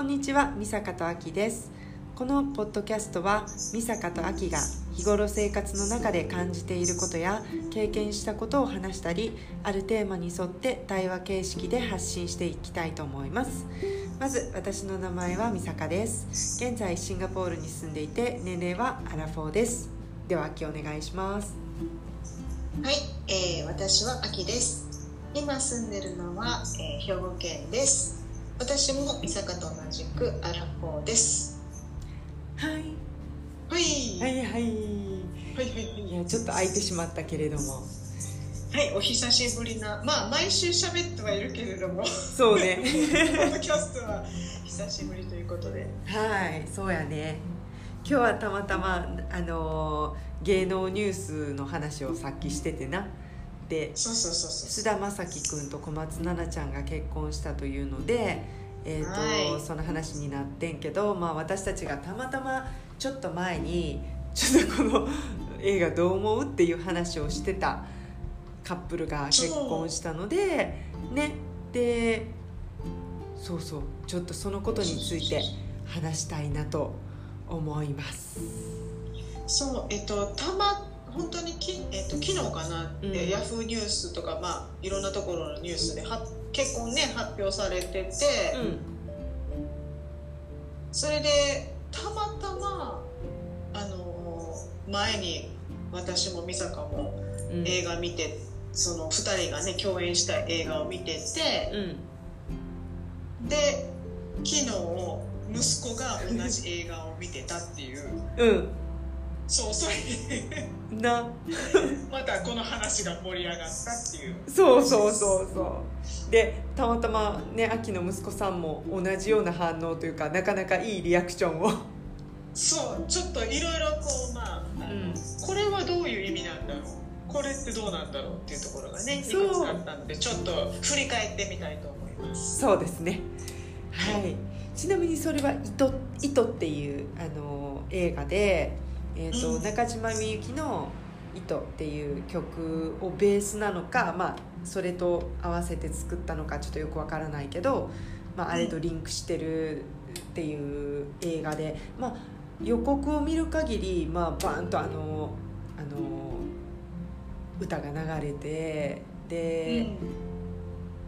こんにちは、美坂とあきです。このポッドキャストは美坂とあきが日頃生活の中で感じていることや経験したことを話したりあるテーマに沿って対話形式で発信していきたいと思いますまず私の名前は美坂です現在シンガポールに住んでいて年齢はアラフォーですではあきお願いしますはい、えー、私は秋です。今住んでるのは、えー、兵庫県です。私も三坂と同じくアラフォーです。はい。はい、はい、はい。はいはい、はい。いやちょっと空いてしまったけれども。はい、お久しぶりな、まあ毎週喋ってはいるけれども、そうね。ポッドキャストは久しぶりということで、はいそうやね。今日はたまたまあのー芸能ニュースの話をさっきしててなでそうそうそうそう。菅田将暉君と小松菜奈ちゃんが結婚したというので、えーとはいその話になってんけど、まあ、私たちがたまたまちょっと前にちょっとこの 映画どう思うっていう話をしてたカップルが結婚したのでねでそうそうちょっとそのことについて話したいなと思います。そう、えっと、たま、本当にき、えっと、昨日かな、うん。えーヤフーニュースとか、まあ、いろんなところのニュースで、は、結婚ね、発表されてて。うん。それでたまたまあの前に私も美坂もうん。映画見て、その2人がね共演した映画を見ててうん。で昨日息子が同じ映画を見てたっていう。うん。そうそれでな。またこの話が盛り上がったっていう。そうそうそうそう。でたまたまね秋の息子さんも同じような反応というかなかなかいいリアクションを。そうちょっといろいろこうまあうんこれはどういう意味なんだろう。これってどうなんだろうっていうところがねいくつかあったのでちょっと振り返ってみたいと思います。そうですね。はい。ちなみにそれは「糸」糸っていうあの映画で、えーとうん。中島みゆきの「糸」っていう曲をベースなのか、まあ、それと合わせて作ったのかちょっとよくわからないけど、まあ、あれとリンクしてるっていう映画で、まあ、予告を見る限り、まあ、バーンとあのあの歌が流れてで。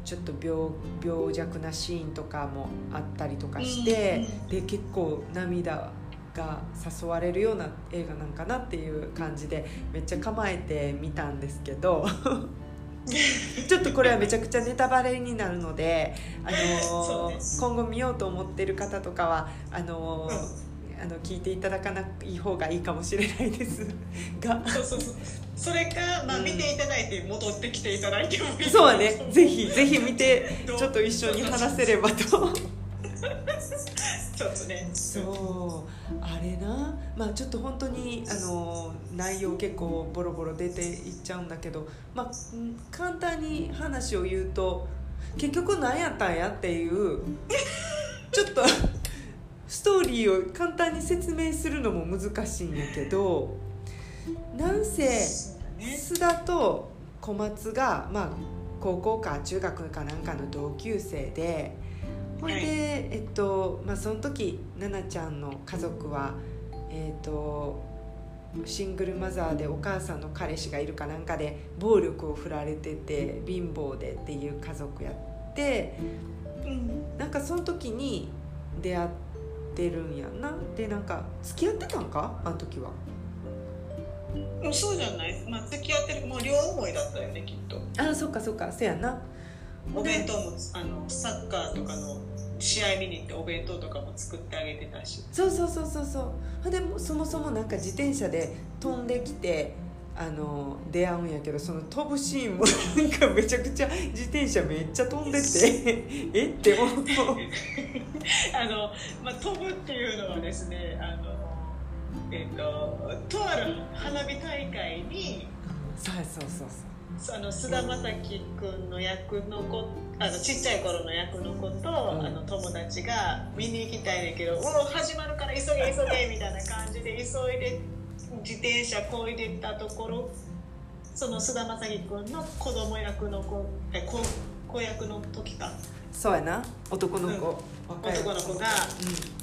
ちょっと病病弱なシーンとかもあったりとかして、で結構涙が誘われるような映画なんかなっていう感じでめっちゃ構えてみたんですけど ちょっとこれはめちゃくちゃネタバレになるので、あのー今後見ようと思ってる方とかはあのーあの聞いていただかない方がいいかもしれないです。が。そうそうそう。それか、まあ、うん。見ていただいて戻ってきていただいてもいい。そうはね。ぜひぜひ見てちょっと一緒に話せればと。ちょっとね。そう。あれな。まあちょっと本当にあの内容結構ボロボロ出ていっちゃうんだけど、まあ、簡単に話を言うと結局何やったんやっていうちょっとストーリーを簡単に説明するのも難しいんやけどなんせ須田と小松が、まあ、高校か中学かなんかの同級生でほい。で、はいえっとまあ、その時奈々ちゃんの家族は、えっと、シングルマザーでお母さんの彼氏がいるかなんかで暴力を振られてて貧乏でっていう家族やってうん。なんかその時に出会ってるんやんな。でなんか付き合ってたんか？あの時は。うんそうじゃない、まあ、付き合ってるもう両思いだったよねきっと。あそっかそっか。せやな。お弁当もあのサッカーとかの試合見に行ってお弁当とかも作ってあげてたし。そうそうそうそうそう。でもそもそもなんか自転車で飛んできてあの出会うんやけどその飛ぶシーンもなんかめちゃくちゃ自転車めっちゃ飛んでて え？って思う。あの、まあ、飛ぶっていうのはですねあのえっ、ととある花火大会にそうそうそうあの菅田将暉君の役の子あのちっちゃい頃の役の子と、ん。あの友達が見に行きたいねんけど「おお始まるから急げ急げ」みたいな感じで急いで自転車こいでったところその菅田将暉君の子供役の子え子子役の時か。そうやな。男の子、若い。男の子が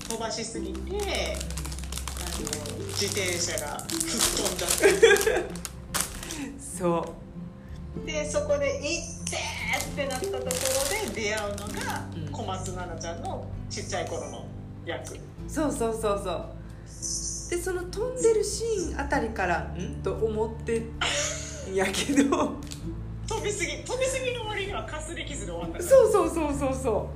う飛ばしすぎてあの自転車が吹っ飛んじゃってんそうでそこで「行って!」ってなったところで出会うのがうん。小松菜奈ちゃんのちっちゃい頃の役。そうそうそうそう。でその飛んでるシーンあたりからん。と思ってんやけど。飛びすぎ飛びすぎの割にはかすり傷で終わったそうそうそうそうそ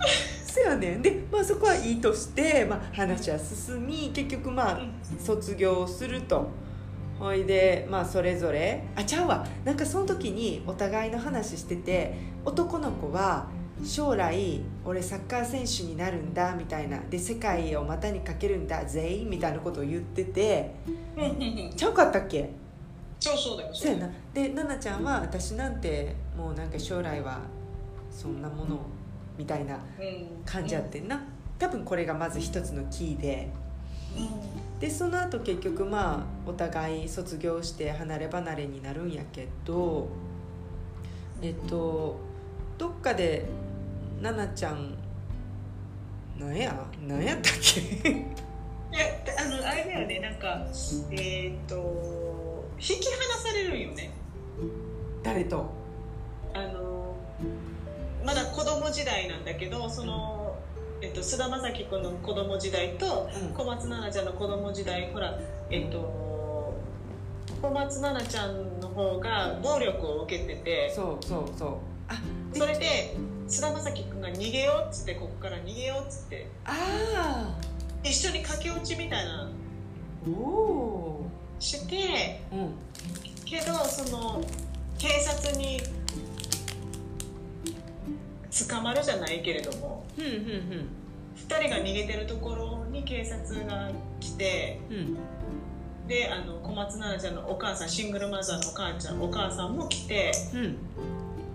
う。せやねん。で、まあ、そこはいいとして、まあ、話は進み結局まあうん。卒業するとほいでまあそれぞれ。あちゃうわ。なんかその時にお互いの話してて男の子は将来俺サッカー選手になるんだみたいな。で世界を股にかけるんだ全員みたいなことを言ってて。うん。うんうんちゃうかったっけ？そうそうだよ。そうやな。で奈々ちゃんは私なんてもうなんか将来はそんなものみたいなうん。感じやってんな。多分これがまず一つのキーででその後結局まあお互い卒業して離れ離れになるんやけどえっとどっかで奈々ちゃんなんや？なんやったっけ？いやあのあれだよね。なんかえっ、と引き離されるんよね。誰と？あのまだ子供時代なんだけどその、と、菅田将暉君の子供時代とうん。小松菜奈ちゃんの子供時代ほらえっと小松菜奈ちゃんの方が暴力を受けててそうそうそう。あでそれで菅田将暉君が逃げようっつってここから逃げようっつってあ一緒に駆け落ちみたいなー。おしてーうん。けどその警察に捕まるじゃないけれども。ふんふん2人が逃げてるところに警察が来てうん。であの小松菜奈ちゃんのお母さんシングルマザーのお母ちゃんお母さんも来てうん。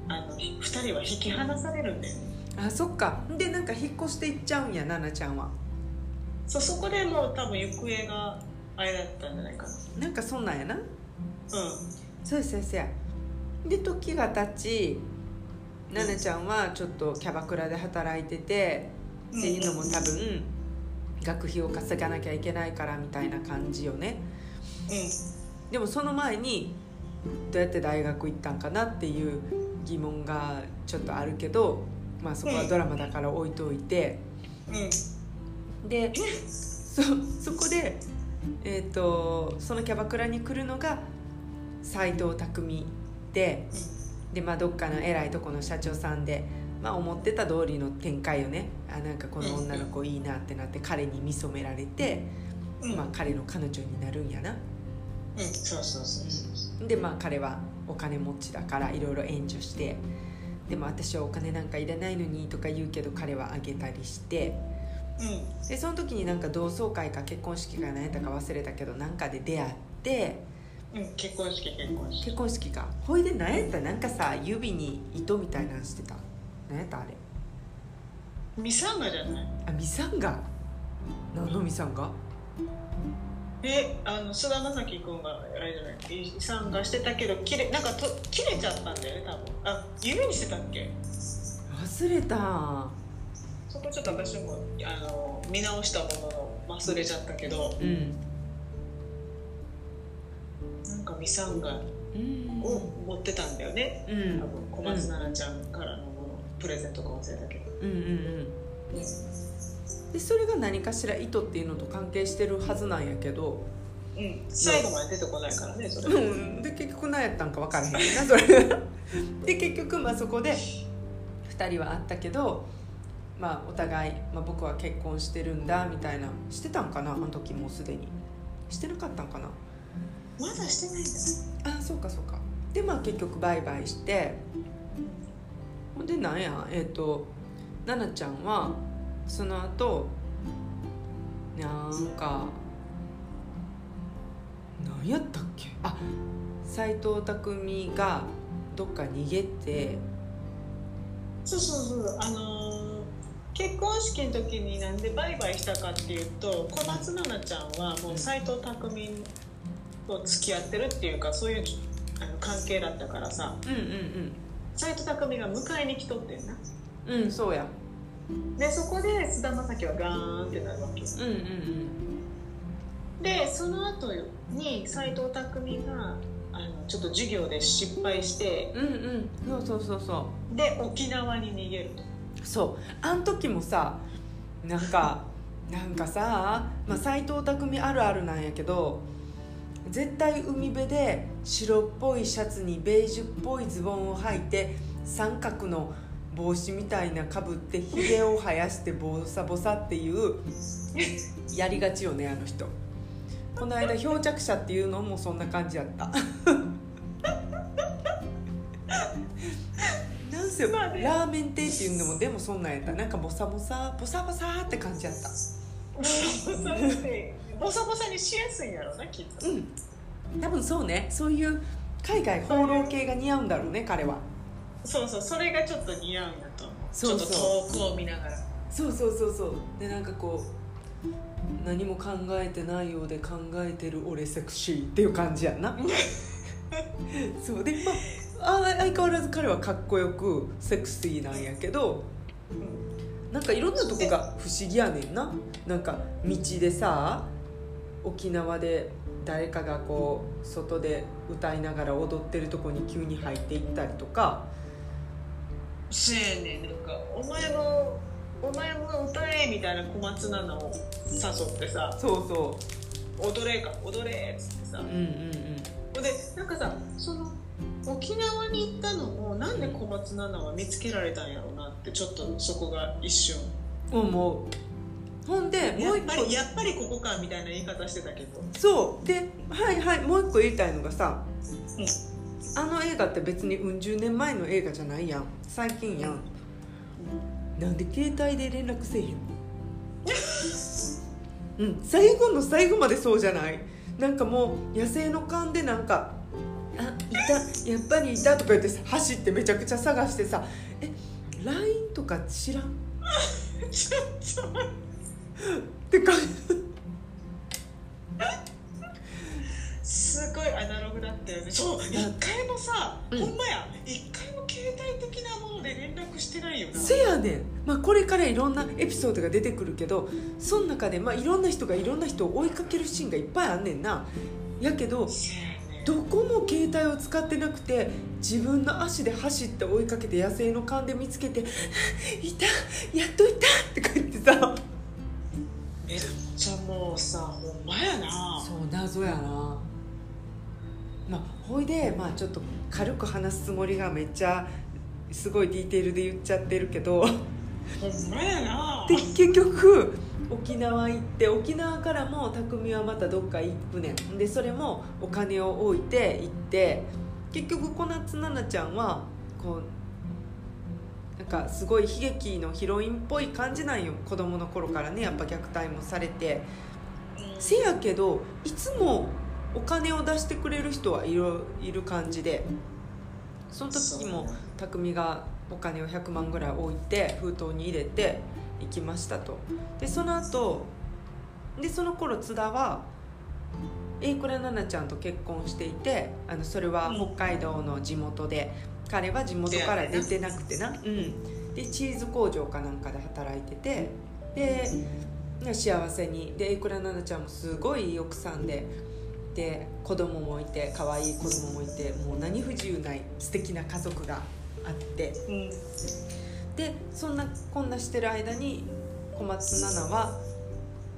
あの2人は引き離されるんだよ。ねあそっか。でなんか引っ越していっちゃうんや奈々ちゃんは。そそこでもう多分行方があれだったんじゃないかな。なんかそんなんやな。うん。そうやそうやそうや。で時が経ち奈々ちゃんはちょっとキャバクラで働いててっていうのも多分学費を稼がなきゃいけないからみたいな感じよね。うでもその前にどうやって大学行ったんかなっていう疑問がちょっとあるけどまあそこはドラマだから置いといて。ん。うん。でそそこで、えー、とそのキャバクラに来るのが斎藤匠でで、まあ、どっかの偉いとこの社長さんで、まあ、思ってた通りの展開よね。あなんかこの女の子いいなってなって彼に見初められて、うん。まあ、彼の彼女になるんやな。うん。そうそうそうそう。でまあ彼はお金持ちだからいろいろ援助してでも私はお金なんかいらないのにとか言うけど彼はあげたりしてうん。でその時になんか同窓会か結婚式か何やったか忘れたけどなんかで出会ってうん。結婚式結婚式。結婚式か。ほいで何やったなんかさ指に糸みたいなんしてた何やったあれ？ミサンガじゃない？あミサンガ？何のミサンガ？えあの菅田将暉君があれじゃない？ミサンガしてたけど切れなんかと切れちゃったんだよね多分。あ指にしてたっけ？忘れた。そこちょっと私もあの見直したものの忘れちゃったけど。うん。なんかミサンガうん。を持ってたんだよね。うん。多分小松菜奈ちゃんからプレゼントか忘れたけど。うんうんうん。でそれが何かしら糸っていうのと関係してるはずなんやけど。うん。最後まで出てこないからねそれ。うん。で結局何やったんか分からへんな それ。で結局まあそこで2人は会ったけどまあお互い、まあ、僕は結婚してるんだみたいなしてたんかなあの時もうすでに。してなかったんかな。まだしてないんだ。あそうかそうか。でまあ結局バイバイしてほんでなんやえっ、と奈々ちゃんはその後なんか何やったっけ？あ斎藤工がどっか逃げてそうそうそうあのー結婚式の時になんでバイバイしたかっていうと小松菜奈ちゃんはもう斎藤工と付き合ってるっていうかそういうあの関係だったからさ。うんうんうん斎藤工が迎えに来とってんな。うんそうや。でそこで菅田将暉はガーンってなるわけうんうんでその後に斎藤工があのちょっと授業で失敗してうんうん。うんそうそうそう。そで沖縄に逃げると。うそう。あん時もさなんかなんかさ、まあ、斎藤工あるあるなんやけど絶対海辺で白っぽいシャツにベージュっぽいズボンを履いて三角の帽子みたいなかぶってひげを生やしてボサボサっていう やりがちよねあの人。この間漂着者っていうのもそんな感じやった。なんせラーメン亭っていうのもでもそんなんやった。なんかボサボサボサボサって感じやった。ボサボサにしやすいんやろなきっと。うん。多分そうね。そういう海外放浪系が似合うんだろうね彼は。そうそうそれがちょっと似合うんだと思う。そうそう。ちょっと遠くを見ながら。そうそうそうそう。でなんかこう何も考えてないようで考えてる俺セクシーっていう感じやんな。そう。でまああ相変わらず彼はかっこよくセクシーなんやけどなんかいろんなとこが不思議やねんな。なんか道でさ沖縄で誰かがこう外で歌いながら踊ってるとこに急に入っていったりとか。せやねんなんかお前もお前も歌えみたいな小松菜奈を誘ってさ。そうそ踊れか踊れっつってさ。ううんうん。でなんかさその沖縄に行ったのもなんで小松菜奈は見つけられたんやろうなってちょっとそこが一瞬。うん思うほんでもう一個。やっぱりここかみたいな言い方してたけど。そう。ではいはいもう一個言いたいのがさ、うん。あの映画って別にうん十年前の映画じゃないやん。最近やん。なんで携帯で連絡せえへんの？うん最後の最後までそうじゃない？なんかもう野生の勘でなんか「あいたやっぱりいた」とか言ってさ走ってめちゃくちゃ探してさ「え LINE とか知らん? 」ちょっと待ってって感じ。すごいアナログだったよね。そう。一回もさ、うん。ほんまや。一回も携帯的なもので連絡してないよな。せやねん、まあ、これからいろんなエピソードが出てくるけどその中で、まあ、いろんな人がいろんな人を追いかけるシーンがいっぱいあんねんな。やけどどこも携帯を使ってなくて自分の足で走って追いかけて野生の勘で見つけて「いたやっといた!」って言ってさめっちゃもうさほんまやな。そう謎やな。まあほいで、まあ、ちょっと軽く話すつもりがめっちゃすごいディテールで言っちゃってるけど。ほんまやな。で結局沖縄行って沖縄からも匠はまたどっか行くねん。でそれもお金を置いて行って結局小夏菜奈ちゃんはこうなんかすごい悲劇のヒロインっぽい感じなんよ子供の頃からねやっぱ虐待もされて。うん。せやけどいつもお金を出してくれる人はいるいる感じで。その時も匠がお金を100万ぐらい置いて封筒に入れて行きましたと。でその後でその頃津田は榮倉奈々ちゃんと結婚していてあのそれは北海道の地元で、彼は地元から出てなくてな、うん、でチーズ工場かなんかで働いてて。で幸せに。で榮倉奈々ちゃんもすごいいい奥さんで。で子供もいて可愛い子供もいてもう何不自由ない素敵な家族があって。うん。でそんなこんなしてる間に小松菜奈は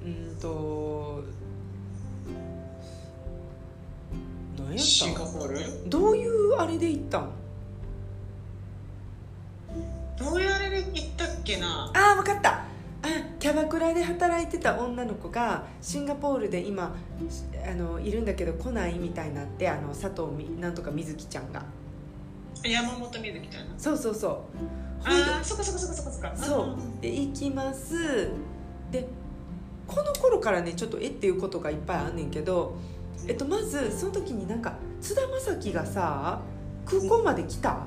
うんと何やっシンたガポール？どういうあれで行ったん？どういうあれで行ったっけな？ああ分かった。あキャバクラで働いてた女の子がシンガポールで今あのいるんだけど来ないみたいになってあの佐藤みなんとか瑞希ちゃんが。山本美月ちゃんなそうそうそう。ああそっかそっかそっかそっかそっか。そう。で行きます。でこの頃からねちょっとえっていうことがいっぱいあんねんけど、えっと、まずその時になんか津田将暉がさ空港まで来た？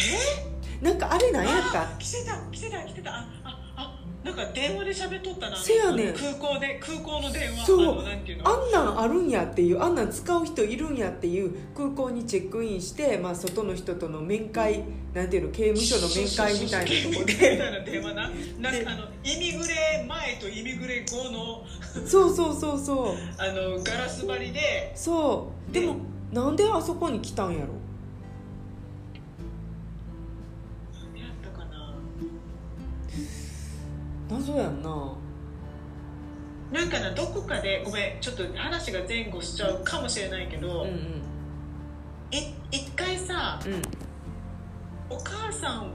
え？なんかあれ何やった？あ来てた来てた来てた。あああなんか電話で喋っとったな。せやねん。空港で空港の電話。そう。あんていうの？あんなんあるんやっていうあんなん使う人いるんやっていう空港にチェックインして、まあ、外の人との面会なんていうの？刑務所の面会みたいなとこみたいでな電話な。なんかあのイミグレ前とイミグレ後のそうそうそうそう。あのガラス張りで。そう。でもなんであそこに来たんやろ？謎やんな。なんかなどこかでごめんちょっと話が前後しちゃうかもしれないけど、うんい一回さうん。うんお母さん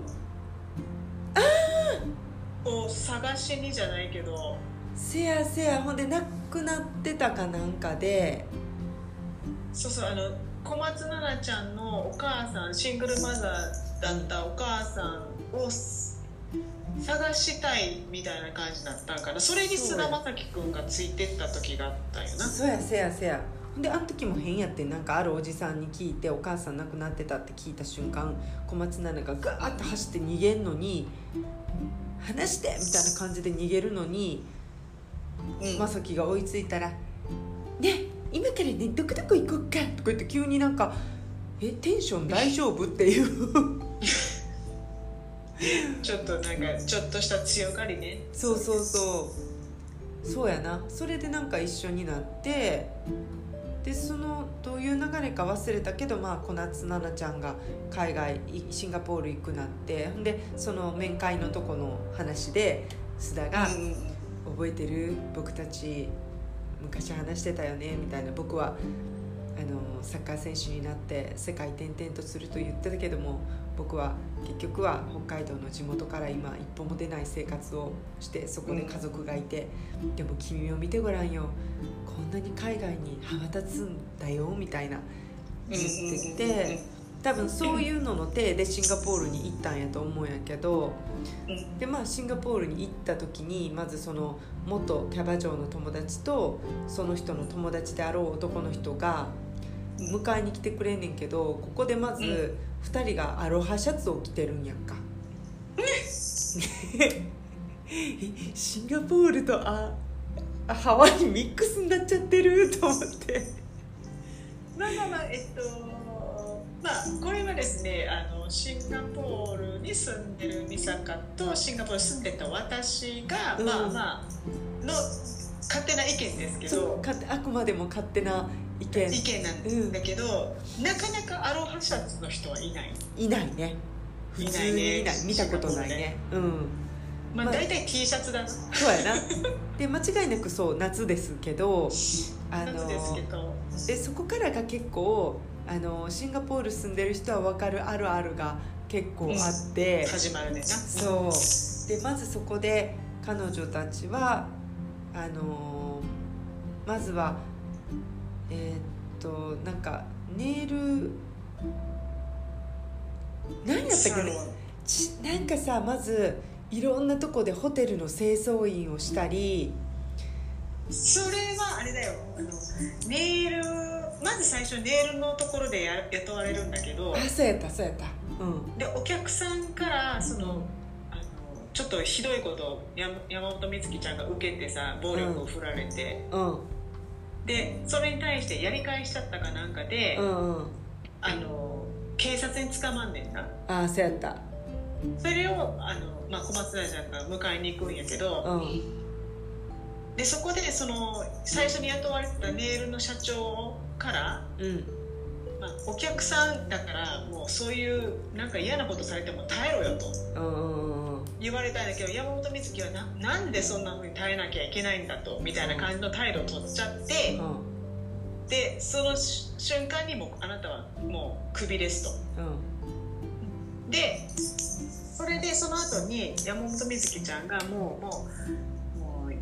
を探しにじゃないけどせやせやほんで亡くなってたかなんかで。そうそうあの小松菜奈ちゃんのお母さんシングルマザーだったお母さんを探したいみたいな感じだったんかなそれに菅田将暉君がついてった時があったよなそうやせやせやほんであの時も変やってなんかあるおじさんに聞いてお母さん亡くなってたって聞いた瞬間小松菜奈がガーッと走って逃げんのに「離して!」みたいな感じで逃げるのにうんが追いついたら「ね今からねどこどこ行こっか」とか言って急になんか「えテンション大丈夫?」っていう ちょっとなんかちょっとした強がりね。そうそうそう。そうやな。それでなんか一緒になってでそのどういう流れか忘れたけど、まあ、小夏菜奈ちゃんが海外いシンガポール行くなってでその面会のとこの話で須田がうん「覚えてる？僕たち昔話してたよね」みたいな。僕はあのサッカー選手になって世界転々とすると言ってたけども僕は結局は北海道の地元から今一歩も出ない生活をしてそこで家族がいて、でも君を見てごらんよこんなに海外に羽ばたつんだよみたいな言ってて多分そういうのの手でシンガポールに行ったんやと思うんやけどうんでまあシンガポールに行った時にまずその元キャバ嬢の友達とその人の友達であろう男の人が迎えに来てくれんねんけどここでまず2人がアロハシャツを着てるんやんか。え シンガポールとああハワイミックスになっちゃってると思って。まあまあまあえっとまあこれはですねあのシンガポールに住んでる美坂とシンガポールに住んでた私が、うんまあまあの勝手な意見ですけどかあくまでも勝手な意見。意見なんだけど、なかなかアロハシャツの人はいない。いないね。普通にいない。見たことないね。うん。まあ、まあ大体 T シャツだな。そうやな。で間違いなくそう夏ですけどあの夏ですけど。でそこからが結構あのシンガポール住んでる人は分かるあるあるが結構あって、始まるねそう。でまずそこで彼女たちはあのまずはえーっとなんかネイル何やったっけちなんかさまずいろんなとこでホテルの清掃員をしたりそれはあれだよ。あのネイルまず最初ネイルのところでや雇われるんだけどあそうやったそうやった。うん。でお客さんからそのあのちょっとひどいことを山山本美月ちゃんが受けてさ暴力を振られて、うんでそれに対してやり返しちゃったかなんかで、うんうん。あの警察に捕まんねんな。あそうやった。それをあの、まあ、小松菜ちゃんが迎えに行くんやけど、うん。でそこでその最初に雇われてたネイルの社長から、うん。まあ、お客さんだからもうそういうなんか嫌なことされても耐えろよと。うん言われたんだけど山本美月はななんでそんなふうに耐えなきゃいけないんだとみたいな感じの態度を取っちゃってでそのし瞬間にもうあなたはもうクビですと。うん。でそれでその後に山本美月ちゃんがもうもうもう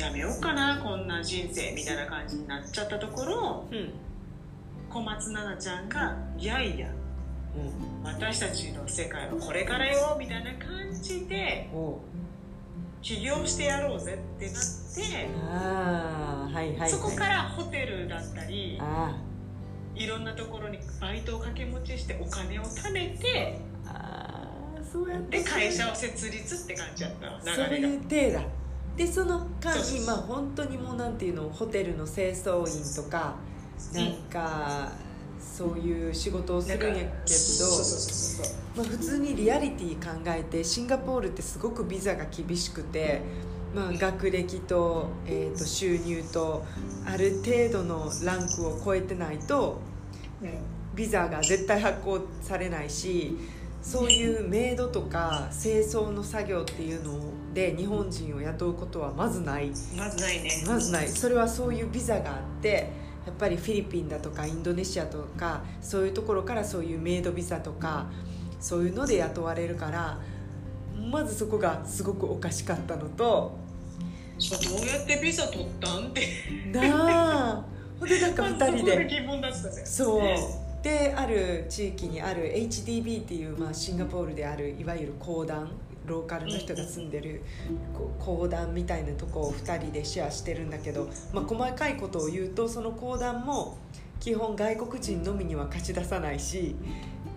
やめようかなこんな人生みたいな感じになっちゃったところうん。小松菜奈ちゃんが「いやいやうん。私たちの世界はこれからよ」みたいな感じで起業してやろうぜってなってああはいはいはい。そこからホテルだったりあいろんなところにバイトを掛け持ちしてお金を貯めてーあーそうやって。で会社を設立って感じやったそう流れが。いう体だでその間あ本当にもうなんていうのホテルの清掃員とかなんか、そういう仕事をするんやけどまあ、普通にリアリティ考えてシンガポールってすごくビザが厳しくて、まあ、学歴と,、えー、と収入とある程度のランクを超えてないとうんビザが絶対発行されないしそういうメイドとか清掃の作業っていうので日本人を雇うことはまずない。まずないね。まずない。それはそういうビザがあってやっぱりフィリピンだとかインドネシアとかそういうところからそういうメイドビザとかそういうので雇われるからまずそこがすごくおかしかったのとそうどうやってビザ取ったんって。なあ。ほんでなんか 2人で。そう。である地域にある HDB っていう、まあ、シンガポールであるいわゆる公団ローカルの人が住んでるこう公団みたいなとこを2人でシェアしてるんだけど、まあ、細かいことを言うとその公団も基本外国人のみには貸し出さないし、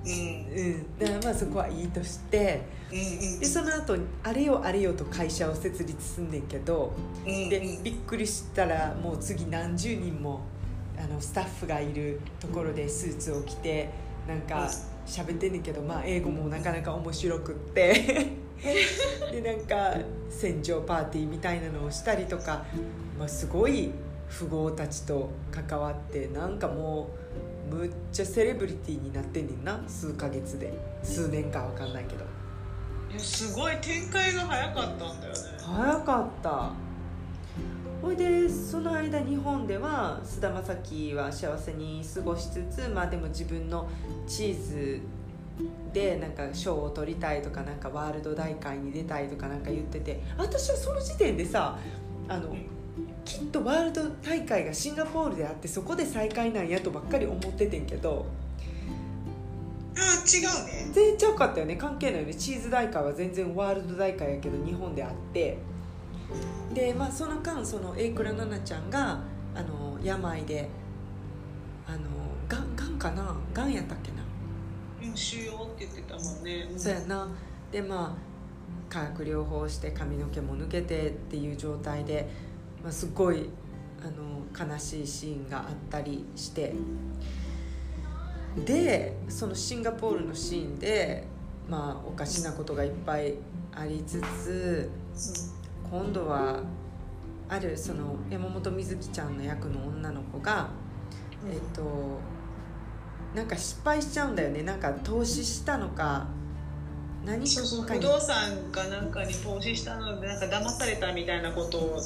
うん。うん、だからまあそこはいいとしてでその後あれよあれよと会社を設立すんねんけどうんでびっくりしたらもう次何十人もあのスタッフがいるところでスーツを着てなんか喋ってんねんけど、まあ、英語もなかなか面白くってでなんか戦場パーティーみたいなのをしたりとか、まあ、すごい富豪たちと関わってなんかもうむっちゃセレブリティになってんねんな数ヶ月で。数年かわかんないけど。いやすごい展開が早かったんだよね。早かった。ほいでその間日本では菅田将暉は幸せに過ごしつつまあでも自分のチーズでなんか賞を取りたいとかなんかワールド大会に出たいとかなんか言ってて私はその時点でさあのきっとワールド大会がシンガポールであってそこで再開なんやとばっかり思っててんけどあ違うね。全然ちゃうかったよね。関係ないよね。チーズ大会は全然ワールド大会やけど日本であって。でまあその間その榮倉奈々ちゃんがあの病であのがんがんかな？がんやったっけな、うん。腫瘍って言ってたもんねそうやな。でまあ化学療法して髪の毛も抜けてっていう状態で、まあ、すごいあの悲しいシーンがあったりして。でそのシンガポールのシーンで、まあ、おかしなことがいっぱいありつつ今度はあるその山本美月ちゃんの役の女の子が、えっとなんか失敗しちゃうんだよね。なんか投資したのか何そうそう不動産かなんかに投資したのでなんか騙されたみたいなことを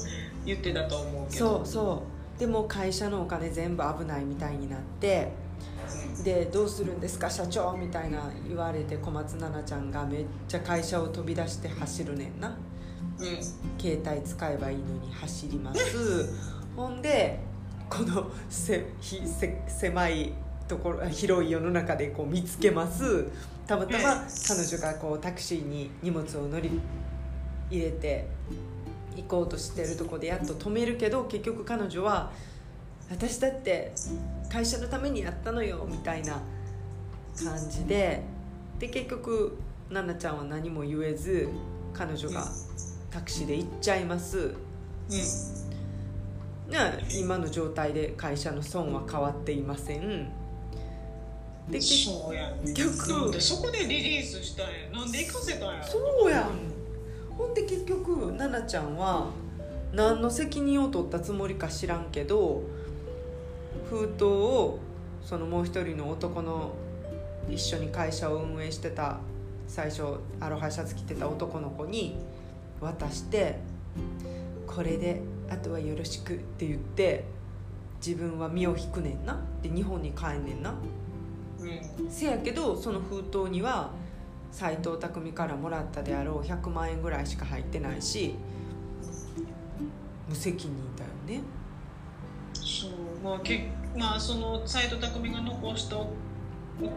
言ってたと思うけど。そうそう。でも会社のお金全部危ないみたいになってでどうするんですか社長みたいな言われて小松菜奈ちゃんがめっちゃ会社を飛び出して走るねんな。うんうん。携帯使えばいいのに走ります。ほんでこのせひせ狭いところ 広い世の中でこう見つけます。たまたま彼女がこうタクシーに荷物を乗り入れて行こうとしてるとこでやっと止めるけど結局彼女は「私だって会社のためにやったのよ」みたいな感じで。で結局奈々ちゃんは何も言えず彼女がタクシーで行っちゃいます。ね、今の状態で会社の損は変わっていませんで結そうやね局なんでそこでリリースしたんや。なんで行かせたんやそうやん。ほんで結局奈々ちゃんは何の責任を取ったつもりか知らんけど封筒をそのもう一人の男の一緒に会社を運営してた最初アロハシャツ着てた男の子に渡して「これであとはよろしく」って言って自分は身を引くねんな。で日本に帰んねんなうんせやけどその封筒には斎藤匠からもらったであろう100万円ぐらいしか入ってないし無責任だよね。そうまあけまあその斎藤工が残したお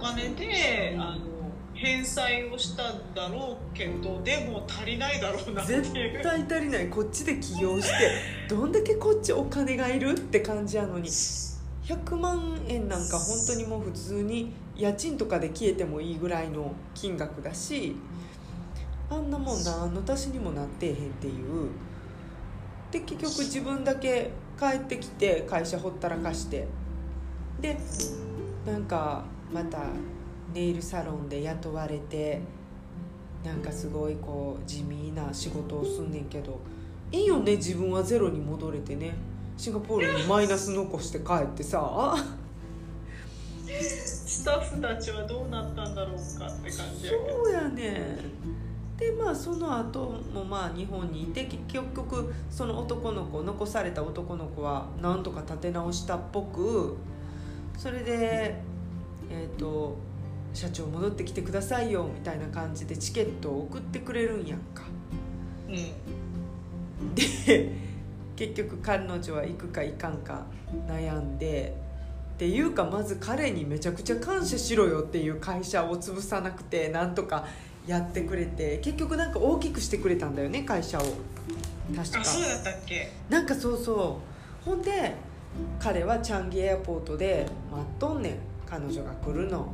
金であの返済をしただろうけどでも足りないだろうなって絶対足りない。こっちで起業してどんだけこっちお金がいるって感じやのに 100万円なんか本当にもう普通に家賃とかで消えてもいいぐらいの金額だしあんなもん何の足しにもなってへんっていう。で結局自分だけ帰ってきて会社ほったらかして。でなんかまたネイルサロンで雇われてなんかすごいこう地味な仕事をすんねんけどいいよね自分はゼロに戻れてね。シンガポールにマイナス残して帰ってさ。スタッフたちはどうなったんだろうかって感じやけど。そうやね。でまあその後もまあ日本にいて結局その男の子残された男の子はなんとか立て直したっぽくそれでえっ、と社長戻ってきてくださいよみたいな感じでチケットを送ってくれるんやんか。うん。で結局彼女は行くか行かんか悩んでっていうかまず彼にめちゃくちゃ感謝しろよっていう会社を潰さなくてなんとかやってくれて結局なんか大きくしてくれたんだよね会社を。確か。あそうだったっけ？なんかそうそう。ほんで彼はチャンギエアポートで待っとんねん彼女が来るの。う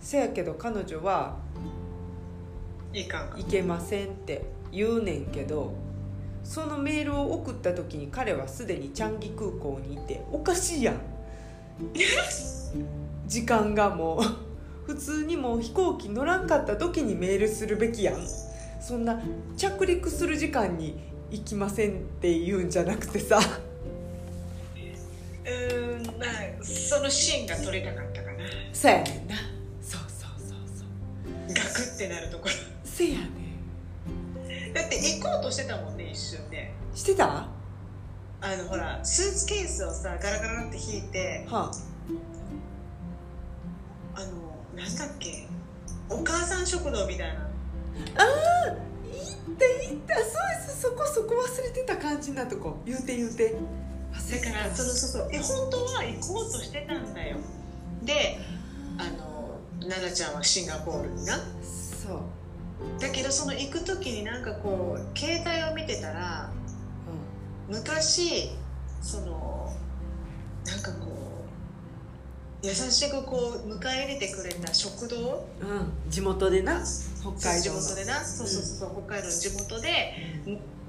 せやけど彼女は行けませんって言うねんけどそのメールを送った時に彼はすでにチャンギ空港にいておかしいやん。時間がもう。普通にもう飛行機乗らんかった時にメールするべきやん。そんな着陸する時間に行きませんって言うんじゃなくてさ。うーんまあそのシーンが撮りたかったかな。そうやねんな。そうそうそうそう。ガクってなるところ。せやねん行こうとしてたもんね一瞬でしてた？はあのほらスーツケースをさガラガラって引いてあ。あのなんだっけお母さん食堂みたいな。ああ行った行った。そうです。そこそこ忘れてた感じなとこ言うて言うて。だからそうそうそう。え本当は行こうとしてたんだよ。であの奈々ちゃんはシンガポールになだけどその行く時になんかこう携帯を見てたら昔そのなんかこう優しくこう迎え入れてくれた食堂。うん、うん、地元でな。北海地道の。元でな。そうそうそう、北海道の地元で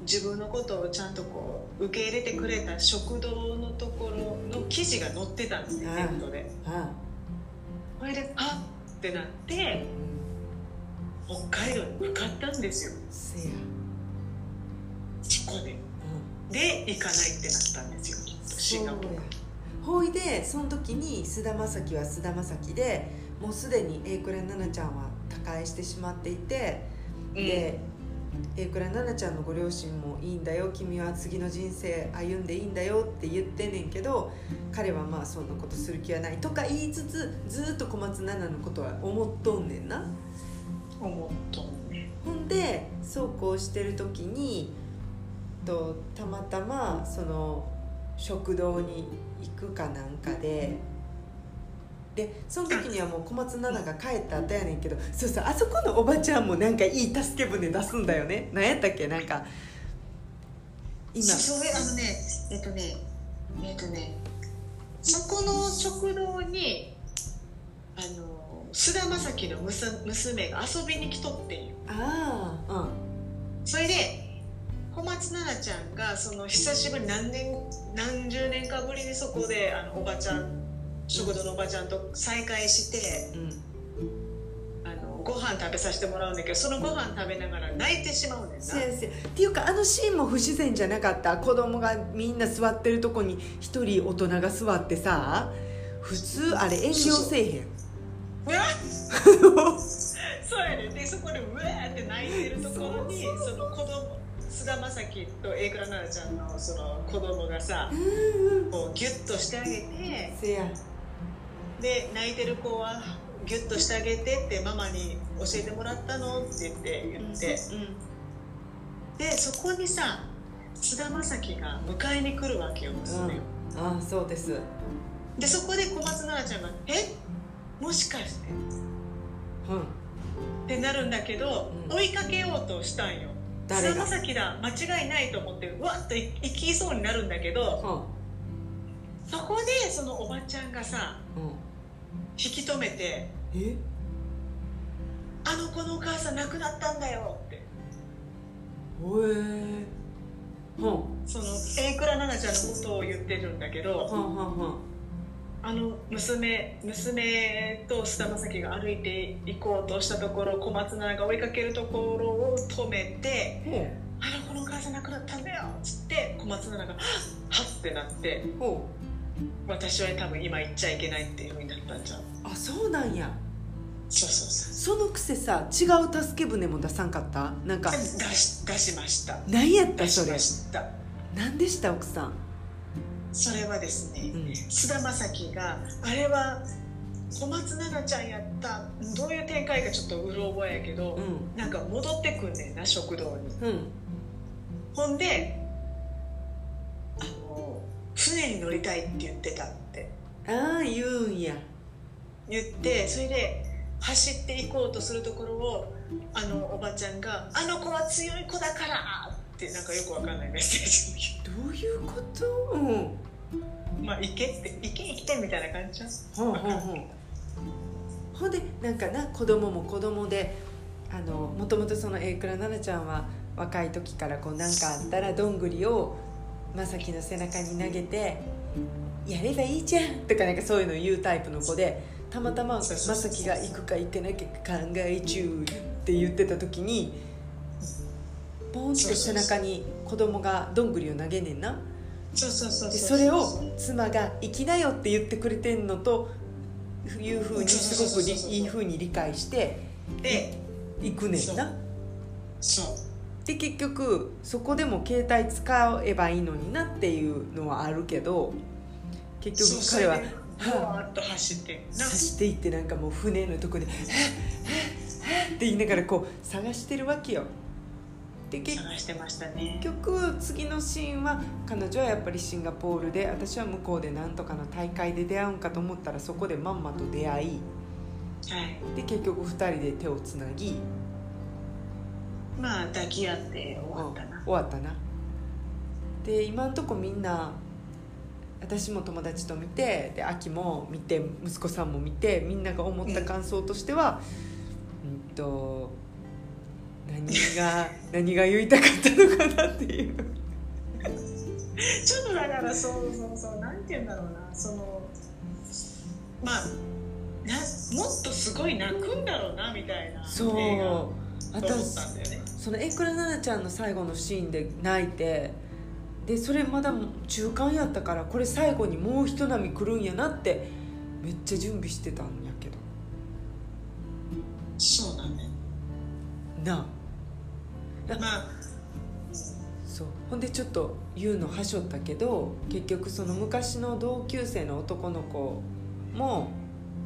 自分のことをちゃんとこう受け入れてくれた食堂のところの記事が載ってたんですねうん。ネットであこれであっってなってうん北海道に向かったんですよ。せや、事故で。うん、で行かないってなったんですよ。シンガポールほいでその時に菅田将暉は菅田将暉でもうすでに榮倉奈々ちゃんは他界してしまっていて、で榮倉奈々ちゃんのご両親もいいんだよ君は次の人生歩んでいいんだよって言ってんねんけど彼はまあそんなことする気はないとか言いつつずっと小松菜奈のことは思っとんねんな思ったね。ほんでそうこうしてる時にとたまたまその食堂に行くかなんかででその時にはもう小松菜奈が帰った後やねんけどそうそうあそこのおばちゃんもなんかいい助け舟出すんだよね。何やったっけ？なんか今。あのねえっとねえっとねそこの食堂にあの菅田将暉の娘娘が遊びに来とってんよ。ああそれで小松菜奈ちゃんがその久しぶり何年何十年かぶりにそこであのおばちゃん食堂のおばちゃんと再会してうん。うんあのご飯食べさせてもらうんだけどそのご飯食べながら泣いてしまうねんな。せやせやっていうかあのシーンも不自然じゃなかった？子供がみんな座ってるとこに一人大人が座ってさ普通あれ遠慮せえへんそうやね。でそこでうわーって泣いてるところにその子供菅田将暉と榮倉奈々ちゃんのその子供がさこうギュッとしてあげてせやで泣いてる子はギュッとしてあげてってママに教えてもらったのって言って言って、でそこにさ菅田将暉が迎えに来るわけよ娘を、ああそうです。でそこで小松菜奈ちゃんが「え？もしかして?」うん。ってなるんだけど、うん。追いかけようとしたんよ。菅田将暉だ間違いないと思ってわっと行きそうになるんだけどうそこでそのおばちゃんがさんうん。引き止めてえ「あの子のお母さん亡くなったんだよって。ほえ。ほその榮倉奈々ちゃんのことを言ってるんだけどんはんはんはんあの娘娘と菅田将暉が歩いて行こうとしたところ小松菜奈が追いかけるところを止めてほ「あの子のお母さん亡くなったんだよ」っつって小松菜奈が「はっ!」はっってなって私は多分今行っちゃいけないっていうふうになったんじゃん。うあそうなんや。そうそうそそのくせさ違う助け舟も出さんかった？なんか。う出し出しました。何やった出しそれました。何でした奥さん？それはですねうん。菅田将暉があれは小松菜奈ちゃんやったどういう展開かちょっとうろ覚えやけど、うん。なんか戻ってくんねんな食堂に。うん。ほんであの船に乗りたいって言ってたって。ああ言うんや。言ってそれで走っていこうとするところをあのおばちゃんが「あの子は強い子だから!」ってなんかよくわかんないメッセージどういうこと？うん。まあ行けって行け行けみたいな感じじゃん。ほんほんほん。ほんでなんかな子供も子供であのもともとその榮倉奈々ちゃんは若い時からこう何かあったらどんぐりを正樹の背中に投げて「やればいいじゃん」とかなんかそういうの言うタイプの子でたまたまそうそう。そう正樹が行くか行かなきゃ考え中って言ってた時にポンって背中に子供がどんぐりを投げんねんな。そうそうそうでそれを妻が「行きなよ」って言ってくれてんのというふうにすごくりいいふうに理解してで行くねんな。そう。で結局そこでも携帯使えばいいのになっていうのはあるけど結局彼はそれでふわーっと走ってな走っていってなんかもう船のとこで「はっ？はっ？はっ」って言いながらこう探してるわけよで結局次のシーンは彼女はやっぱりシンガポールで私は向こうでなんとかの大会で出会うんかと思ったらそこでまんまと出会いはい。で結局2人で手をつなぎ。まあ抱き合って終わったな。終わったな。で今んとこみんな私も友達と見てで秋も見て息子さんも見てみんなが思った感想としては、うん、と何が何が言いたかったのかなっていう。ちょっとだからそうそうそうなんて言うんだろうな。そのまあなもっとすごい泣くんだろうなみたいなそう。映画と思った私んだよね。そのエクラ奈々ちゃんの最後のシーンで泣いてでそれまだ中間やったからこれ最後にもう一波来るんやなってめっちゃ準備してたんやけど。そうだよなあまあそう。ほんでちょっと言うのはしょったけど結局その昔の同級生の男の子も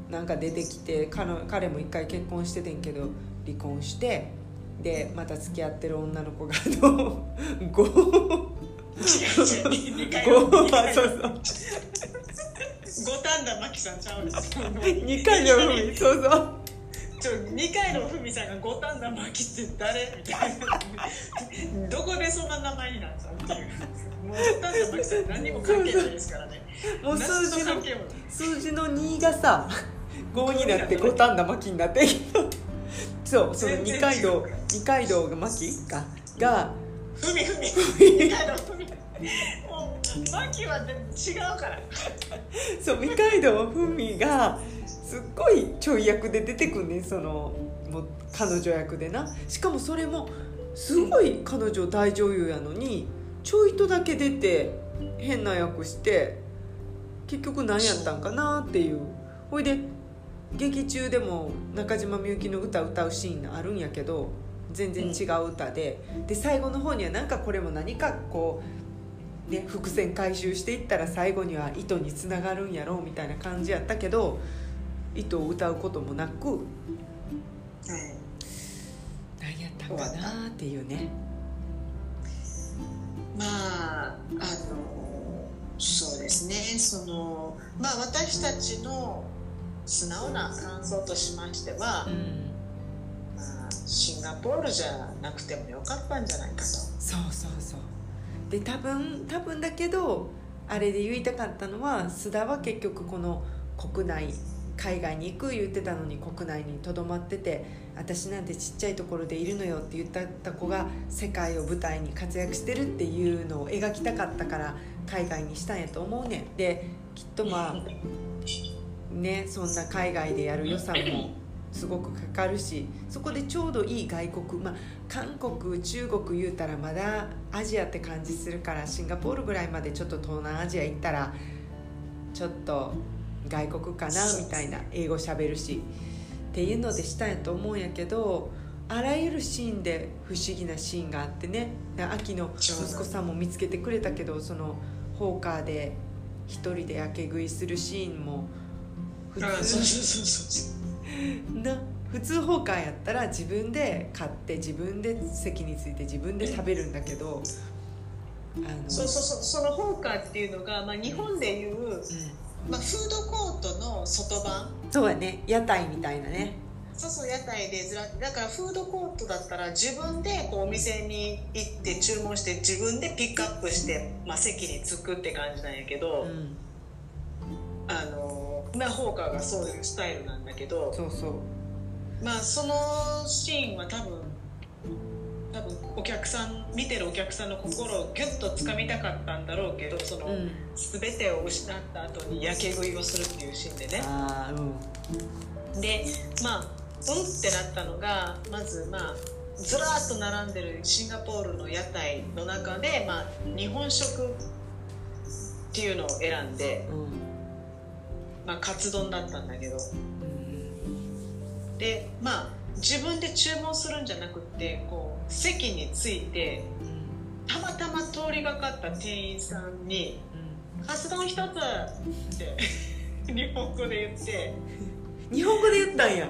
なんか出てきて彼彼も一回結婚しててんけど離婚してでまた付き合ってる女の子があの5違う違う2回五の二回のそうそう。五反田真紀さんちゃうん。ですよ2回の海そうそうちょ2回のふみさんが五反田真紀って誰？みたいな。どこでそんな名前になったっていう。もう五反田真紀さん何にも関係ないですからね。もう数字の数字の2がさ5になって五反田巻きになってそうその二階堂二階堂が巻きか。がふみふみ。2回のふみ。もう真紀は違うから。そう二階堂ふみがすっごいちょい役で出てくんねそのもう彼女役でな。しかもそれもすごい彼女大女優やのにちょいとだけ出て変な役して結局何やったんかなっていう。ほいで劇中でも中島みゆきの歌歌うシーンあるんやけど全然違う歌で、で最後の方にはなんかこれも何かこう、ね、伏線回収していったら最後には糸につながるんやろうみたいな感じやったけど糸を歌うこともなくはい。何やったんかなっていうね。まああのそうですね。そのまあ私たちの素直な感想としましては、うんまあ、シンガポールじゃなくてもよかったんじゃないかと。そうそうそう。で多分多分だけどあれで言いたかったのは須田は結局この国内海外に行く言ってたのに国内にとどまってて私なんてちっちゃいところでいるのよって言った子が世界を舞台に活躍してるっていうのを描きたかったから海外にしたんやと思うねん。できっとまあねそんな海外でやる予算もすごくかかるしそこでちょうどいい外国まあ韓国中国言うたらまだアジアって感じするからシンガポールぐらいまでちょっと東南アジア行ったらちょっと外国かなみたいな英語しゃべるしっていうのでしたんやと思うんやけどあらゆるシーンで不思議なシーンがあってね。秋の息子さんも見つけてくれたけどそのホーカーで一人でやけ食いするシーンも普通 な普通ホーカーやったら自分で買って自分で席について自分で食べるんだけどあのそうそうそう。そのホーカーっていうのが、まあ、日本でいう、うん、まあ、フードコートの外版。そうやね。屋台みたいなね。そうそう屋台でずらだからフードコートだったら自分でこうお店に行って注文して自分でピックアップして、まあ、席に着くって感じなんやけど、うん、あのまあホーカーがそういうスタイルなんだけどそうそう。まあそのシーンは多分多分お客さん見てるお客さんの心をギュッとつかみたかったんだろうけどその、うん、全てを失った後にやけ食いをするっていうシーンでね。うん、でまあうんってなったのがまずまあずらっと並んでるシンガポールの屋台の中で、まあ、日本食っていうのを選んで、うん、まあ、カツ丼だったんだけど、でまあ自分で注文するんじゃなくてこう席に着いてたまたま通りがかった店員さんに「カツ丼一つ!」って 日本語で言って。日本語で言ったんや。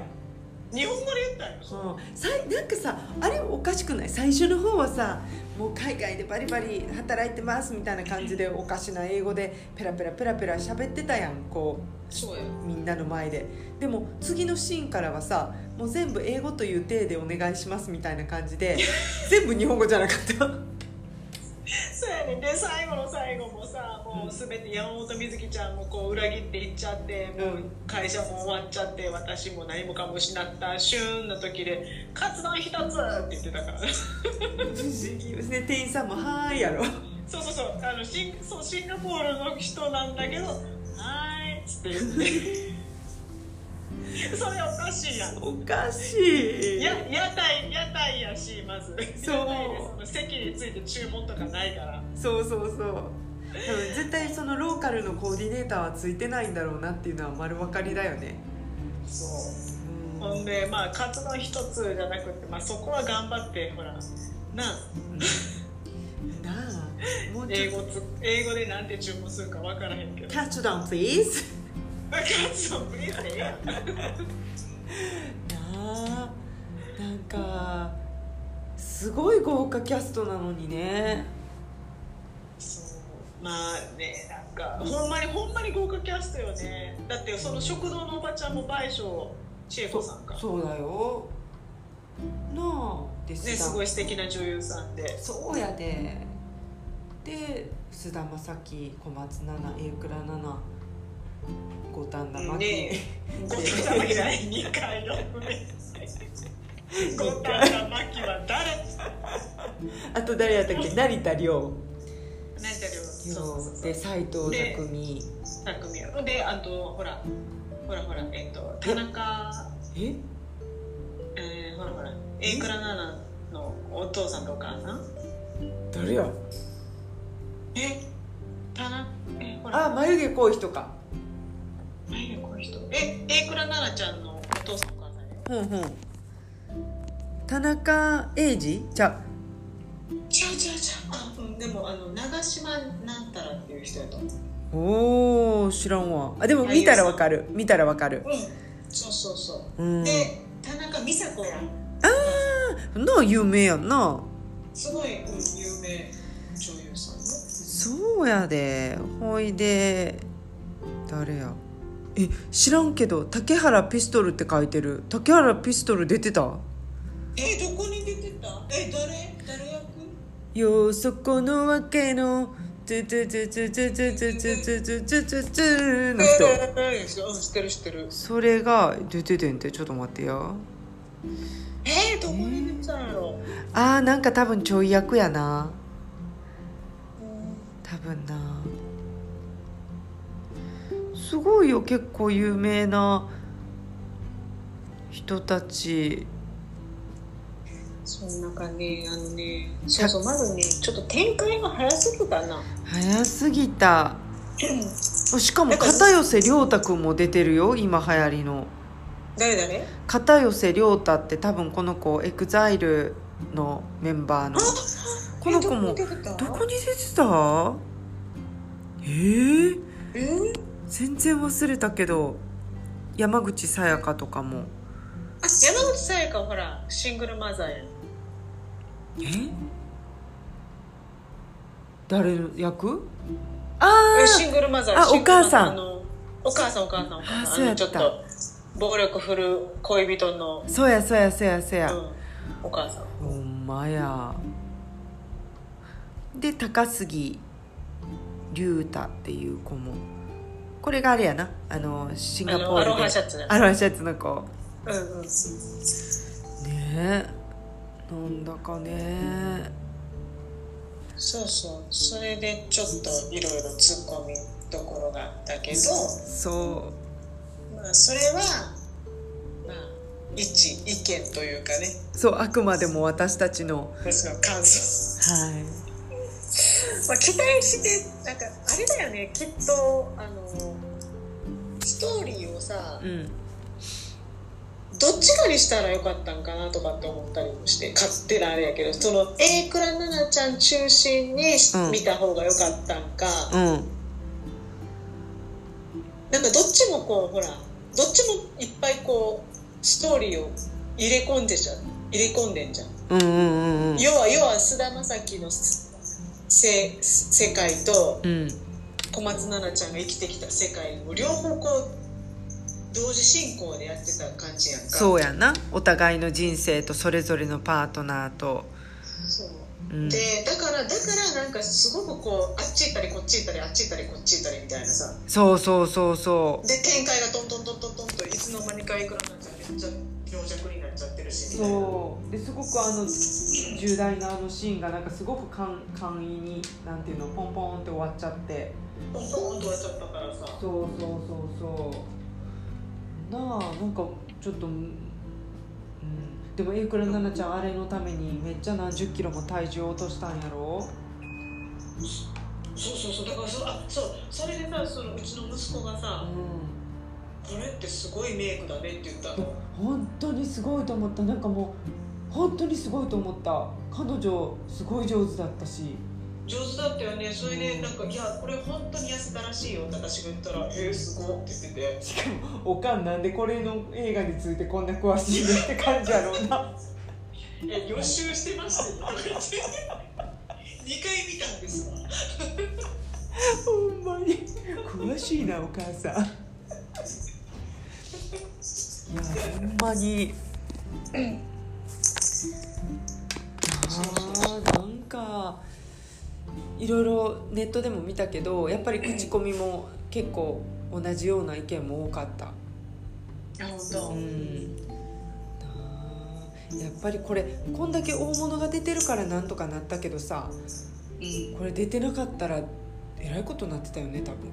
日本語で言ったよ、うん、さなんかさあれおかしくない？最初の方はさもう海外でバリバリ働いてますみたいな感じでおかしな英語でペラペラペラペラ喋ってたやんこう。みんなの前で。でも次のシーンからはさもう全部英語という体でお願いしますみたいな感じで全部日本語じゃなかった。そうやねで最後の最後もさもう全て山本美月ちゃんもこう裏切っていっちゃってもう会社も終わっちゃって私も何もかも失った旬の時で「カツ丼一つ!」って言ってたから。ね店員さんも「はーい」やろ。そうそうそう。あのシンそうシンガポールの人なんだけど「はーい」っつって言って それおかしいやん。おかしい。や屋台屋台やしまず。そう。席について注文とかないから。そうそうそう。絶対そのローカルのコーディネーターはついてないんだろうなっていうのは丸分かりだよね。そう、ほんでまあカツ丼一つじゃなくて、まあ、そこは頑張ってほら。なあ、なあ。もう英語つ英語でなんて注文するか分からへんけど。カツ丼 please カツ丼 please あなんかすごい豪華キャストなのにね。そうまあねなんかほんまにほんまに豪華キャストよね。だってその食堂のおばちゃんも倍賞千恵子さんか。そうだよ。なあですねすごい素敵な女優さんで。そうやで。で菅田将暉小松菜奈榮倉奈々五反田真紀五反田真紀じゃない2回の五反田真紀は誰？あと誰やったっけ？成田凌。成田凌。そうで斎藤匠匠であとほらほらほらえっと田中。え？え？ー、ほらほら榮倉奈々のお父さんとお母さん？誰や？え？田中えほら。あ眉毛濃い人か眉毛濃い人え榮倉奈々ちゃんのお父さんお母さんうんうん。田中英二？じゃちゃうちゃうちゃう。あ、うん、でもあの長島なんたらっていう人やと思う。おお知らんわ。あでも見たらわかる。見たらわかる。うん。そうそうそう、うん、で田中美佐子やああな有名やんな。すごい、うん、有名女優さんね。そうやで。ほいで誰や？え知らんけど竹原ピストルって書いてる。竹原ピストル出てた？えどこに出てた？え誰？誰役？よそこのわけのツツツツツツツツツツツツツの人うん知ってる知ってるそれが出ててんてちょっと待ってよえー、どこに出てたんやろあーなんか多分ちょい役やな多分なすごいよ結構有名な人たち。そんなかねあのねそうそうまずねちょっと展開が早すぎたな。早すぎた。しかも片寄涼太くんも出てるよ今流行りの。誰誰？片寄涼太って多分この子 EXILE のメンバーの。この子もえどこに出てた？どこに出てた？えー、えー？全然忘れたけど山口さやかとかも。あ山口さやかはほらシングルマザーやえ？誰の役？あえシングルマザーあシングルマザーお母さんお母さんお母さんお母あさそうんやった。あのちょっと暴力振るう恋人の、あそうやそうやそうやそうや、うん、お母さん。ほんまや。で高杉龍太っていう子もこれがあれやな。あのシンガポールで。アロハシャツね。アロハシャツの子。うんうんねえ。なんだかね。そうそう。それでちょっといろいろ突っ込みどころがあったけどそまあそれはまあ一意見というかね。うそうあくまでも私たちの。私の感想。はい まあ、期待してなんかあれだよね。きっとあのストーリーをさうん。どっちかにしたらよかったんかなとかって思ったりもして勝手なあれやけどその A 倉奈々ちゃん中心にうん見た方がよかったんか、うん。なんかどっちもこうほらどっちもいっぱいこうストーリーを入れ込んでじゃん入れ込んでんじゃん。うんうんうんうん。要は要は菅田将暉のせ世界とうん。小松菜奈ちゃんが生きてきた世界を両方こう同時進行でやってた感じやんか。そうやな。お互いの人生とそれぞれのパートナーと。そう。うん。でだからだからなんかすごくこうあっち行ったりこっち行ったりあっち行ったりこっち行ったりみたいなさ。そうそうそうそう。で展開がトントントントントンといつの間にかいくらになっちゃめっちゃ病弱になっちゃってるし。そう。ですごくあの重大なあのシーンがなんかすごく簡簡易になんていうのポンポンって終わっちゃって。ポンポンと終わっちゃったからさ。そうそうそうそう。なあなんかちょっとうん。でも榮倉奈々ちゃんあれのためにめっちゃ何十キロも体重を落としたんやろ？そうそうそう。だからそあそう。それでさそのうちの息子がさう「これってすごいメイクだね」って言ったの。ん本当にすごいと思った。なんかもう本当にすごいと思った。彼女すごい上手だったし。上手だったよね。それでなんか「いやこれ本当に痩せたらしいよ」って私が言ったら「えー、すごっ」って言ってて。しかもおかんなんでこれの映画についてこんな詳しいのって感じやろうな「え予習してましたよ」とか言って。2回見たんですわ。ほんまに。詳しいなお母さんいやほんまに。あーなんかいろいろネットでも見たけどやっぱり口コミも結構同じような意見も多かった。うん。やっぱりこれこんだけ大物が出てるからなんとかなったけどさうん、これ出てなかったらえらいことになってたよね多分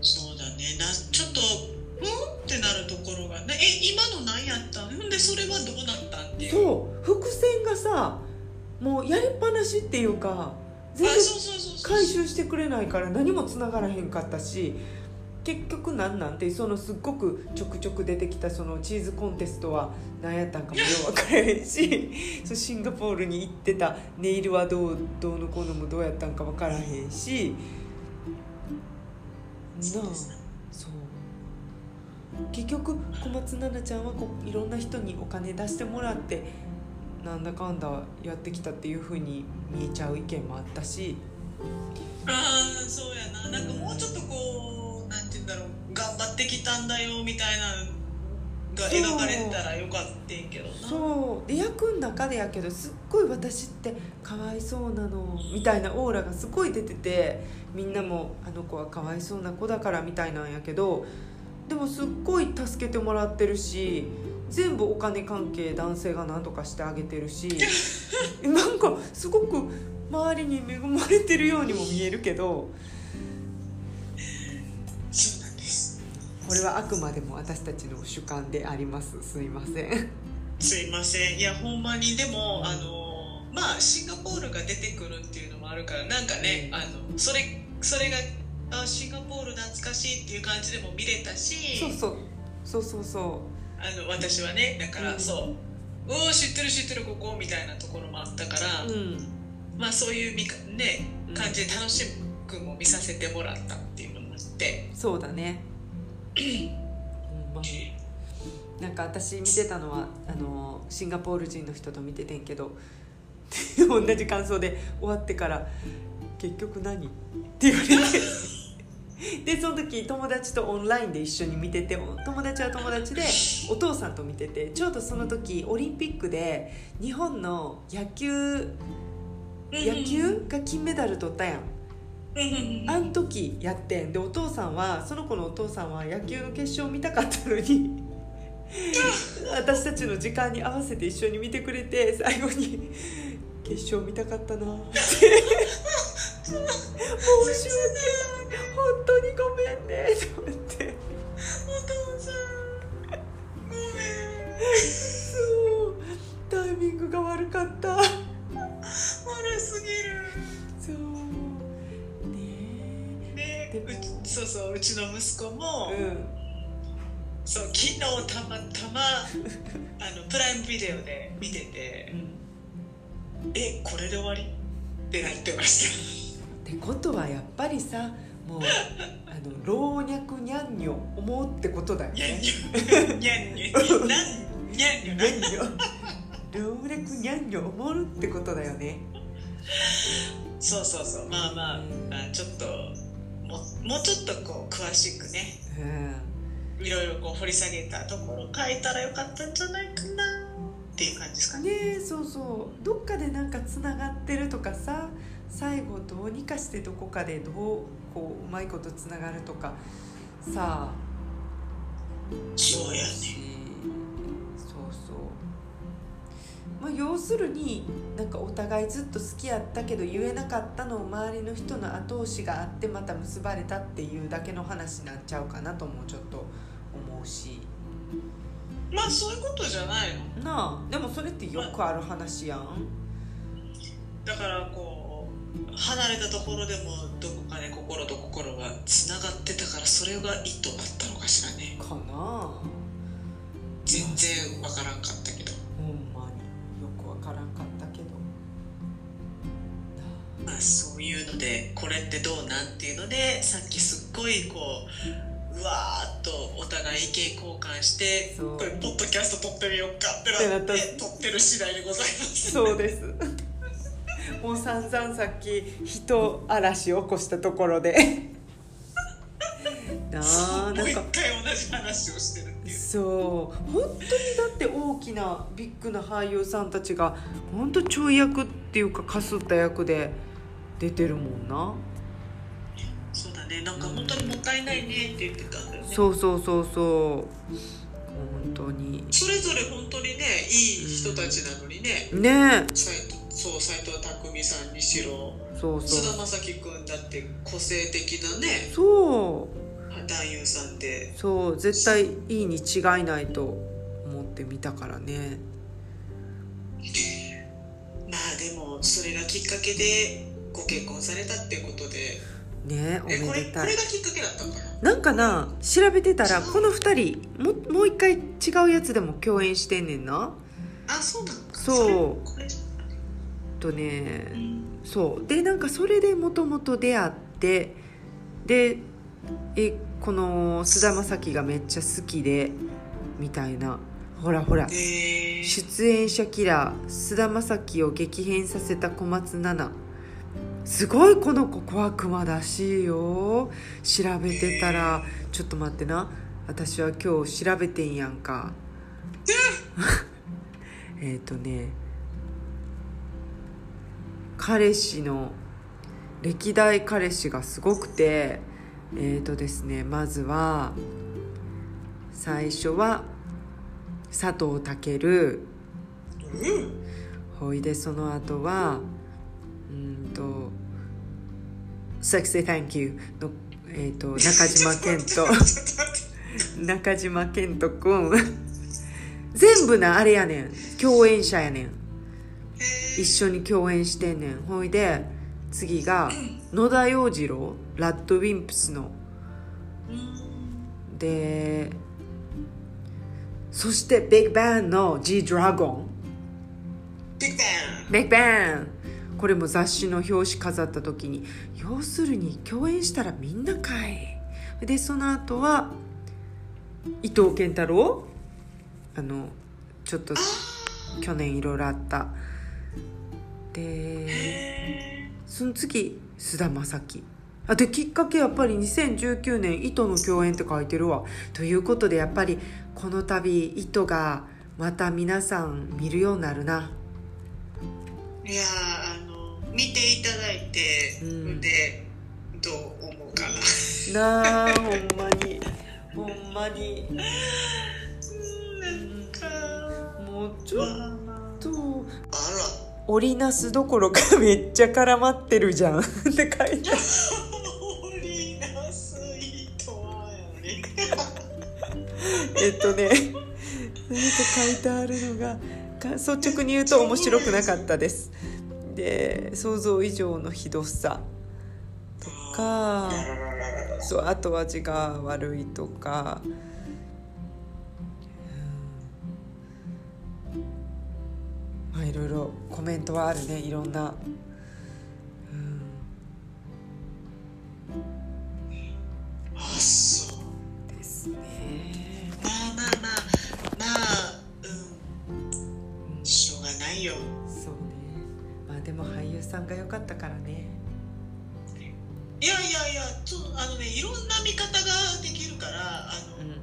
そうだねなちょっとうんってなるところがねえ今の何やったんでそれはどうなったんっていうそう。伏線がさもうやりっぱなしっていうか全然回収してくれないから何も繋がらへんかったし結局なんなん？てそのすっごくちょくちょく出てきたそのチーズコンテストは何やったんかもよう分からへんし そうシンガポールに行ってたネイルはどうどうのこうのもどうやったんか分からへんし。なあ結局小松菜奈ちゃんはこういろんな人にお金出してもらってなんだかんだやってきたっていうふうに見えちゃう意見もあったし。ああそうやな。なんかもうちょっとこうなんて言うんだろう。頑張ってきたんだよみたいなが描かれてたらよかったんけどな。そう。で役の中でやけどすっごい私ってかわいそうなのみたいなオーラがすごい出ててみんなもあの子はかわいそうな子だからみたいなんやけどでもすっごい助けてもらってるし全部お金関係男性が何とかしてあげてるし なんかすごく周りに恵まれてるようにも見えるけどそうなんです。これはあくまでも私たちの主観であります。すいません。すいません。いやほんまにでもあのまあシンガポールが出てくるっていうのもあるからなんかね、うん。あのそれそれがあシンガポール懐かしいっていう感じでも見れたし。そうそう。そうそうそあの私はねだから、うん。そう「おお知ってる知ってるここ」みたいなところもあったから、ううん。まあそういう見かねうん。感じで楽しくも見させてもらったっていうのもあって、そうだね。なんか私見てたのはあのシンガポール人の人と見ててんけど 同じ感想で終わってから「結局何?」って言われて でその時友達とオンラインで一緒に見てて友達は友達でお父さんと見ててちょうどその時オリンピックで日本の野球野球が金メダル取ったやん。あん時やってん。でお父さんはその子のお父さんは野球の決勝見たかったのに 私たちの時間に合わせて一緒に見てくれて最後に 「決勝見たかったな」って「申し訳ない。本当にごめんね」と思って。お父さん。ごめん。そう。タイミングが悪かった。悪すぎるそうね。でうちそうそううちの息子も、えそう昨日たまたまあのプライムビデオで見ててうん、「えこれで終わり?」ってなってましってことはやっぱりさもうあの老若にゃんにょ思うってことだよね。にゃんにょなんにゃんにょにゃ老若にゃんにょ思うってことだよね。そうそうそうまあまああちょっとももうちょっとこう詳しくねうん、いろいろこう掘り下げたところ書いたらよかったんじゃないかなっていう感じですかね。ねえそうそうどっかでなんかつながってるとかさ最後どうにかしてどこかでどうこううまいことつながるとかさあ。そうやねしそう。そうまあ要するになんかお互いずっと好きやったけど言えなかったのを周りの人の後押しがあってまた結ばれたっていうだけの話になっちゃうかなともちょっと思うし。まあそういうことじゃないの。なあ。でもそれってよくある話やん。だからこう離れたところでもどこかで心と心がつながってたからそれが意図だったのかしらね。かな全然わからんかったけど。ほんまによくわからんかったけど。まあそういうのでこれってどうなんっていうのでさっきすっごいこううわーっとお互い意見交換してこれポッドキャスト撮ってみようかってなって撮ってる次第でございます。そうですもう散々さっき人嵐起こしたところで。なあもうんか回同じ話をしてるっていう。そう。本当にだって大きなビッグな俳優さんたちが本当ちょい役っていうかかすった役で出てるもんな。そうだね。なんか本当にもったいないねって言ってたんだよね。そうそうそうそう。本当に。それぞれ本当にねいい人たちなのにね。ね。えそう斎藤工さんにしろ。そう菅そう。田将暉君だって個性的なね。そう。男優さんで。そう絶対いいに違いないと思って見たからね。まあでもそれがきっかけでご結婚されたってことで。ねおめでたい。れがきっかけだったの？かななんかな調べてたらこの2人ももう一回違うやつでも共演してんねんな。あそうなのかそうとねうん。そう。でなんかそれでもともと出会ってでえこの菅田将暉がめっちゃ好きでみたいな。ほらほら。えー。出演者キラー菅田将暉を激変させた小松菜奈。すごいこの子小悪魔らしいよ。調べてたらちょっと待ってな。私は今日調べてんやんか。えっ とね彼氏の歴代彼氏がすごくてえっ、とですねまずは最初は佐藤健。うん。ほいでその後はうんと「Sexy Thank You の」えー、と中島健人。中島健人くん。全部なあれやねん。共演者やねん一緒に共演してんねん。ほいで次が野田洋次郎ラッドウィンプスの。でそしてビッグバンの G ドラゴンビッグバンビッグバンこれも雑誌の表紙飾った時に要するに共演したらみんなかい。でその後は伊藤健太郎。あのちょっと去年いろいろあったでその次菅田将暉。あできっかけやっぱり2019年糸の共演って書いてるわ。ということでやっぱりこの度糸がまた皆さん見るようになるな。いやーあの見ていただいて、うん。でどう思うかな。なあほんまに。ほんまに。なんかもうちょっと。あ織りなすどころかめっちゃ絡まってるじゃん。って書いてら織りなす糸はやね。えっとね何か書いてあるのがか率直に言うと面白くなかったです。で想像以上のひどさ。とかそう後味が悪いとか、まあいろいろコメントはあるねいろんな、うん、あそうですね。まあまあまあまあうんしょうがないよ。そうね。まあでも俳優さんが良かったからね。いやいやいやちょあのねいろんな見方ができるからあの、うん。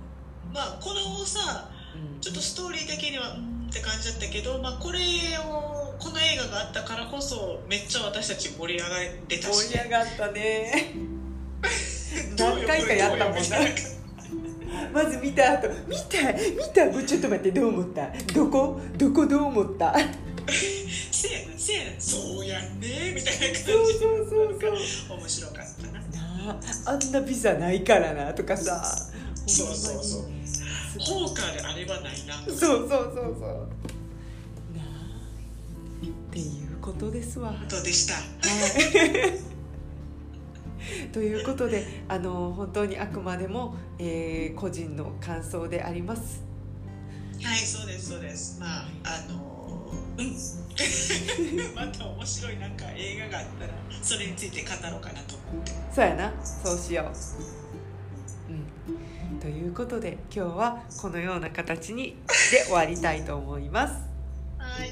まあこのさうん。ちょっとストーリー的にはうんって感じだったけど、まあ、これをこの映画があったからこそめっちゃ私たち盛り上がれたし。盛り上がったね。何回かやったもんな。まず見た後見た見た？ちょっと待ってどう思った？どこ？どこ？どう思った？せやなせやな。そうやんね。みたいな感じ。そうそうそうそう。面白かったな。なああんなビザないからなとかさ。そうそうそうほんまにホーカーであればないな。そうそうそうそう。なあっていうことですわ。どうでした。はい。ということであの本当にあくまでも、えー個人の感想であります。はいそうですそうです。まああのうん。また面白いなんか映画があったらそれについて語ろうかなと思って。そうやな。そうしよう、うん、ということで今日はこのような形にで終わりたいと思います。はい。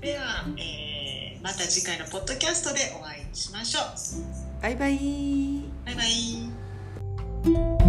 では、えーまた次回のポッドキャストでお会いしましょう。バイバイ。バイバイ